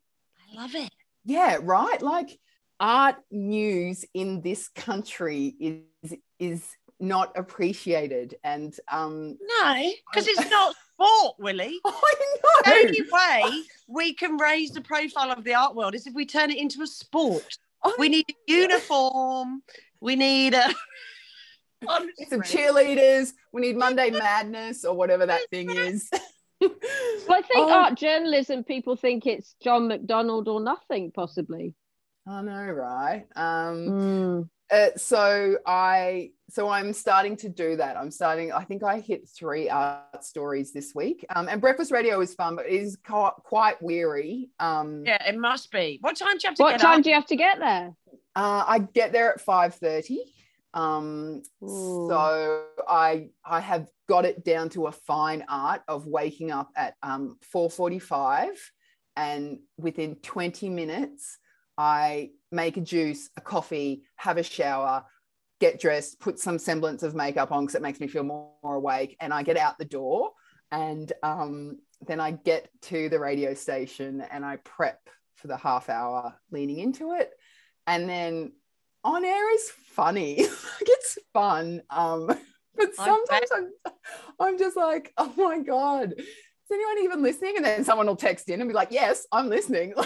I love it. yeah, right. Like art news in this country is is not appreciated, and um, No, because it's not sport, Willie. I know. The only way we can raise the profile of the art world is if we turn it into a sport. We need a uniform. We need a. need some cheerleaders. We need Monday Madness or whatever that thing is. Well, I think Oh. art journalism, people think it's John McDonald or nothing, possibly. I know, right? Um, Mm. Uh, so I so I'm starting to do that. I'm starting. I think I hit three art stories this week. Um, and breakfast radio is fun, but it is quite, quite weary. Um, Yeah, it must be. What time do you have to What get time up? do you have to get there? Uh, I get there at five thirty. Um, Ooh. so I I have got it down to a fine art of waking up at um, four forty five, and within twenty minutes, I make a juice, a coffee, have a shower, get dressed, put some semblance of makeup on because it makes me feel more, more awake, and I get out the door, and um, then I get to the radio station and I prep for the half hour leading into it, and then on air is funny. it's fun. Um, but sometimes I'm, I'm just like, oh my God, is anyone even listening? And then someone will text in and be like, yes, I'm listening.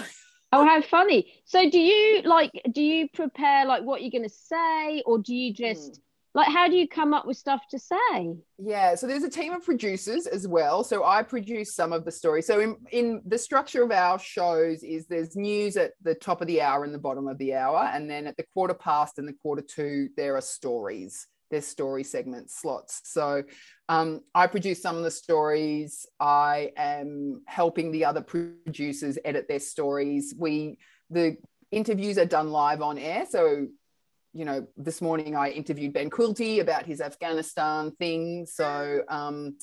Oh, how funny. So do you like do you prepare like what you're gonna say or do you just hmm. like how do you come up with stuff to say? Yeah, so there's a team of producers as well. So I produce some of the stories. So in, in the structure of our shows is there's news at the top of the hour and the bottom of the hour, and then at the quarter past and the quarter two there are stories. There's story segment slots. So um, I produce some of the stories. I am helping the other producers edit their stories. We the interviews are done live on air. So you know, this morning I interviewed Ben Quilty about his Afghanistan thing. So um,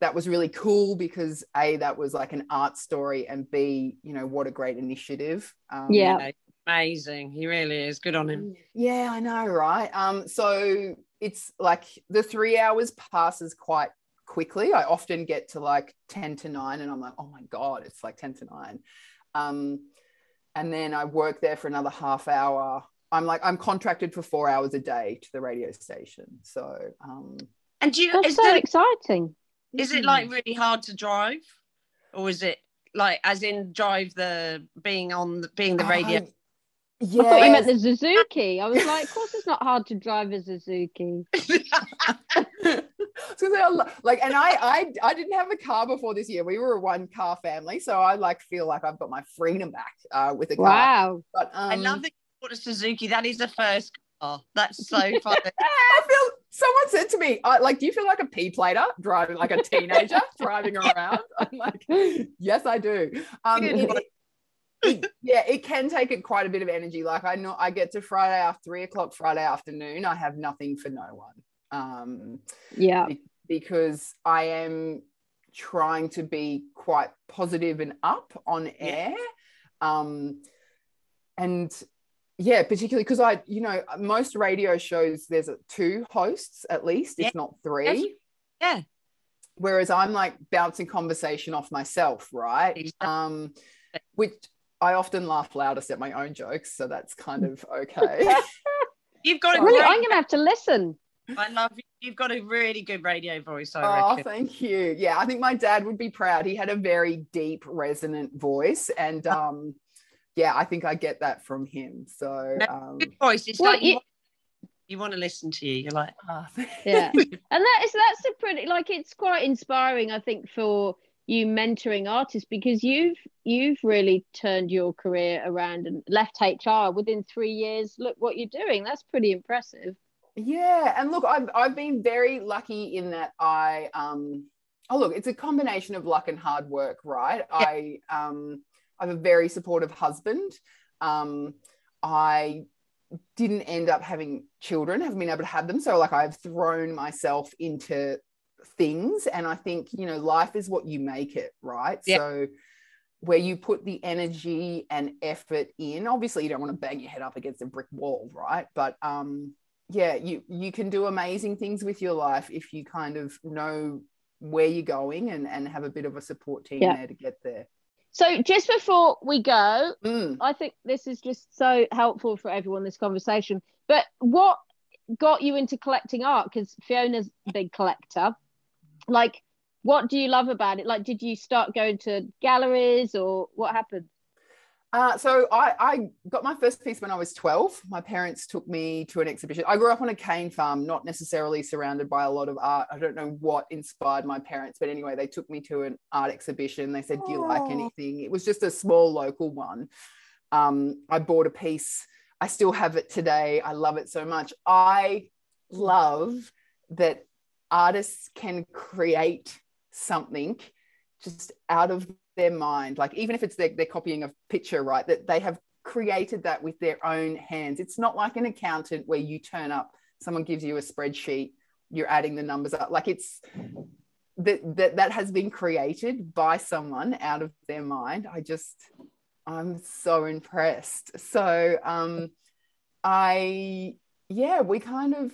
that was really cool because A, that was like an art story, and B, you know, what a great initiative. Um, Yeah. You know, amazing. He really is. Good on him. Yeah, I know, right? Um, so it's like the three hours passes quite quickly. I often get to like 10 to 9 and I'm like, oh my God, it's like 10 to 9. Um, and then I work there for another half hour. I'm like, I'm contracted for four hours a day to the radio station. So um, And do you That's is, so there, exciting. is it like really hard to drive? Or is it like as in drive the being on the being the radio? Um, Yeah. I thought you meant the Suzuki. I was like, of course, it's not hard to drive a Suzuki. like, and I, I, I didn't have a car before this year. We were a one car family, so I like feel like I've got my freedom back uh, with a car. Wow. But um, I love that you bought a Suzuki. That is the first car. That's so funny. I feel someone said to me, I, like, do you feel like a a P plater driving like a teenager driving around? I'm like, yes, I do. Um, it- it- yeah, it can take it quite a bit of energy. Like I know I get to Friday after three o'clock Friday afternoon, I have nothing for no one. Um, Yeah. be- because I am trying to be quite positive and up on air. Um, and yeah, particularly because I, you know, most radio shows there's two hosts at least, Yeah. if not three. Yeah. Whereas I'm like bouncing conversation off myself, right? Um, which I often laugh loudest at my own jokes, so that's kind of okay. You've got a Really, great. I'm going to have to listen. I love you. You've got a really good radio voice. I Oh, reckon. thank you. Yeah, I think my dad would be proud. He had a very deep, resonant voice, and um, yeah, I think I get that from him. So, um, good voice. It's Well, like you, you- want, you want to listen to you. You're like, ah, Yeah. and that is that's a pretty like it's quite inspiring i think for you mentoring artists because you've you've really turned your career around and left hr within three years look what you're doing that's pretty impressive Yeah, and look, I've I've been very lucky in that I um oh look, it's a combination of luck and hard work, right? I um I have a very supportive husband. Um I didn't end up having children, haven't been able to have them. So like I've thrown myself into things and I think, you know, life is what you make it, right? Yeah. So where you put the energy and effort in, obviously you don't want to bang your head up against a brick wall, right? But um yeah, you you can do amazing things with your life if you kind of know where you're going and and have a bit of a support team Yeah. there to get there. so just before we go Mm. i think this is just so helpful for everyone this conversation but what got you into collecting art because fiona's a big collector like what do you love about it like did you start going to galleries or what happened Uh, so I, I got my first piece when I was 12. My parents took me to an exhibition. I grew up on a cane farm, not necessarily surrounded by a lot of art. I don't know what inspired my parents, but anyway, they took me to an art exhibition. They said, Do you like Oh. anything? It was just a small local one. Um, I bought a piece. I still have it today. I love it so much. I love that artists can create something just out of their mind like even if it's they're, they're copying a picture right that they have created that with their own hands. It's not like an accountant where you turn up someone gives you a spreadsheet you're adding the numbers up. Like it's that that, that has been created by someone out of their mind. I just i'm so impressed. So um i yeah we kind of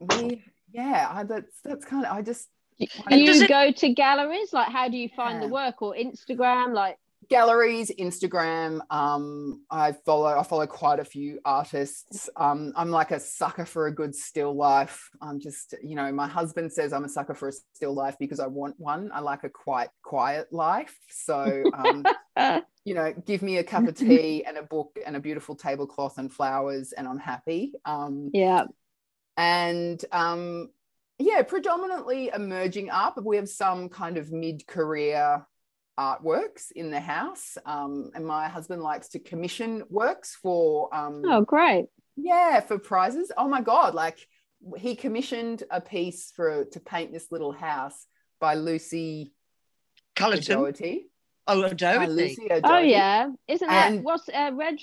we yeah I, that's that's kind of i just Do you it- go to galleries? Like, how do you find the work? Or Instagram? Like, galleries instagram um i follow i follow quite a few artists. Um i'm like a sucker for a good still life. I'm just you know my husband says i'm a sucker for a still life because i want one. I like a quite quiet life. So um you know give me a cup of tea and a book and a beautiful tablecloth and flowers and i'm happy. Um yeah, and um, yeah, predominantly emerging up. We have some kind of mid-career artworks in the house, um, and my husband likes to commission works for um, oh, great. yeah for prizes. Oh my god! Like he commissioned a piece for to paint this little house by Lucy Culliton. O'Doherty. Oh, By O'Doherty. Lucy Oh, O'Doherty. yeah. Isn't that And- what's uh, Reg?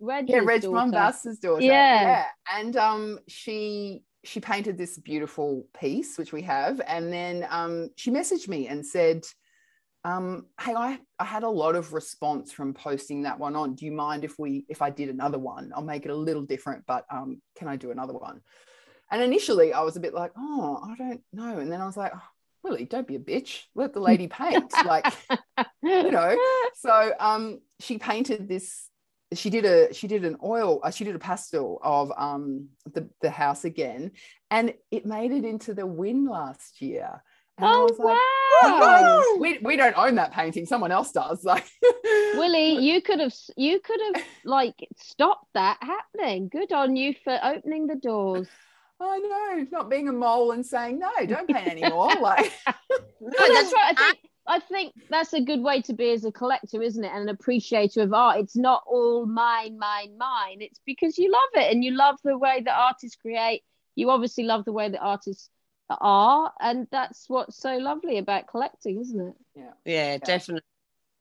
Reg yeah, Reg Mombassa's daughter. Yeah. yeah, and um, she she painted this beautiful piece which we have, and then um, she messaged me and said, um, "Hey, I I had a lot of response from posting that one on. Do you mind if we if I did another one? I'll make it a little different, but um, can I do another one?" And initially, I was a bit like, "Oh, I don't know," and then I was like. Oh, Willie, don't be a bitch. Let the lady paint. like, you know so um she painted this she did a she did an oil uh, she did a pastel of um the the house again and it made it into the Wynne last year And I Oh was like, wow, we, we don't own that painting. Someone else does. Like Willie, you could have you could have like stopped that happening. Good on you for opening the doors. I know, not being a mole and saying no, don't paint anymore. like No, that's right. I think I think that's a good way to be as a collector, isn't it? And an appreciator of art. It's not all mine, mine, mine. It's because you love it and you love the way that artists create. You obviously love the way that artists are, and that's what's so lovely about collecting, isn't it? Yeah, yeah, definitely.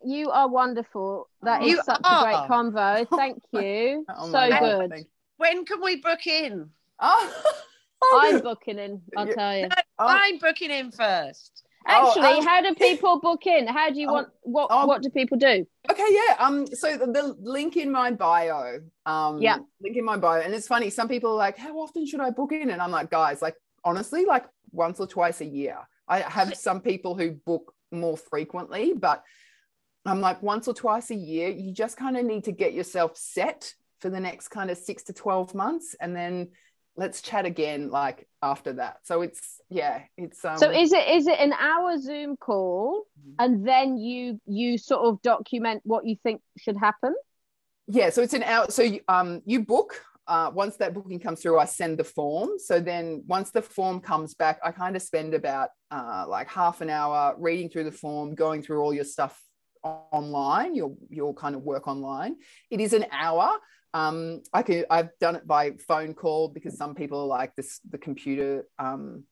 You are wonderful. That is You such a great convo. Thank you. oh so God, good. When can we book in? Oh, I'm booking in. I'll tell you. Oh. I'm booking in first. Oh, Actually, um, how do people book in? How do you oh, want? What oh. What do people do? Okay, yeah. Um, so the, the link in my bio, um, Yeah. link in my bio, and it's funny. Some people are like, "How often should I book in?" And I'm like, guys, like honestly, like once or twice a year. I have some people who book more frequently, but I'm like once or twice a year. You just kind of need to get yourself set for the next kind of six to twelve months, and then let's chat again like after that. So it's yeah, it's um. So is it is it an hour Zoom call, Mhm. and then you you sort of document what you think should happen? Yeah, so it's an hour. So you, um, you book. Uh, once that booking comes through, I send the form. So then, once the form comes back, I kind of spend about uh, like half an hour reading through the form, going through all your stuff online. Your your kind of work online. It is an hour. Um, I can. I've done it by phone call because some people are like this. The computer. Um,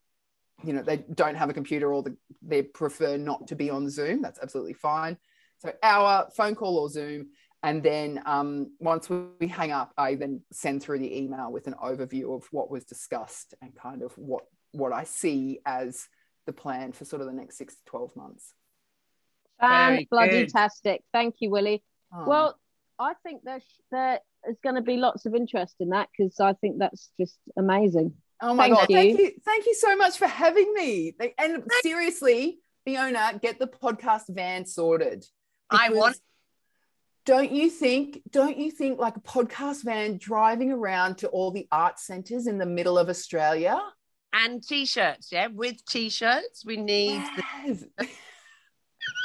you know, they don't have a computer or the, they prefer not to be on Zoom. That's absolutely fine. So our phone call or Zoom and then um, once we hang up, I then send through the email with an overview of what was discussed and kind of what what I see as the plan for sort of the next six to twelve months. Fan bloody good. tastic. Thank you, Willie. Oh, Well, I think there's there is going to be lots of interest in that because I think that's just amazing. oh my thank god, thank you. you, thank you so much for having me. And seriously, Fiona, get the podcast van sorted. I want- Don't you think? Don't you think like a podcast van driving around to all the art centres in the middle of Australia? And t-shirts, yeah, with t-shirts. We need the Yes.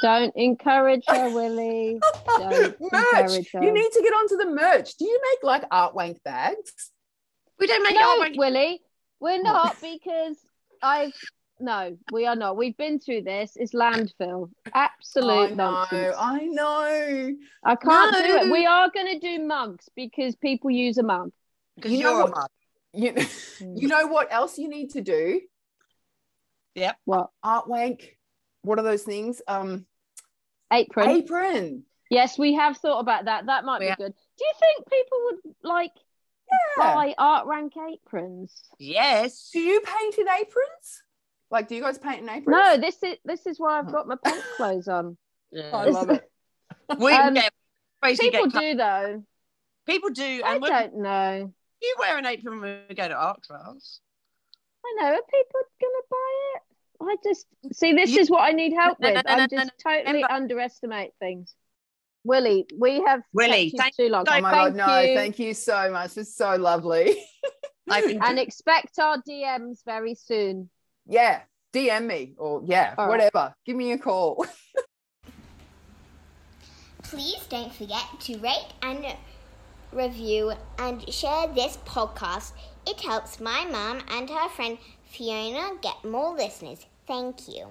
Don't encourage her, Willie. Don't merch. encourage her. You need to get onto the merch. Do you make like art wank bags? We don't make No, our own- Willie, we're not because I've no, we are not. We've been through this. It's landfill. Absolute I know. nonsense. I know. I can't do it. We are going to do mugs because people use a mug. because You know you're a what- mug. You, you hmm. know what else you need to do? Yep. What Art wank. What are those things? Um, apron? apron. Yes, we have thought about that. That might Yeah. be good. Do you think people would like Yeah. buy art rank aprons? Yes. Do you paint in aprons? Like, do you guys paint in aprons? No, this is this is why I've got my pants clothes on. Yeah. I love it. We Um, get People get do though. people do, I and when don't know. you wear an apron when we go to art class. I know. Are people gonna buy it? I just see. This You- is what I need help No, no, with. no, I just no, totally Remember- underestimate things. Willie, we have Willie, kept you thank- too long. Oh my thank god, no! you, Thank you so much. It's so lovely. And expect our DMs very soon. yeah, DM me or yeah, All right. whatever. Give me a call. Please don't forget to rate and review and share this podcast. It helps my mum and her friend Fiona get more listeners. Thank you.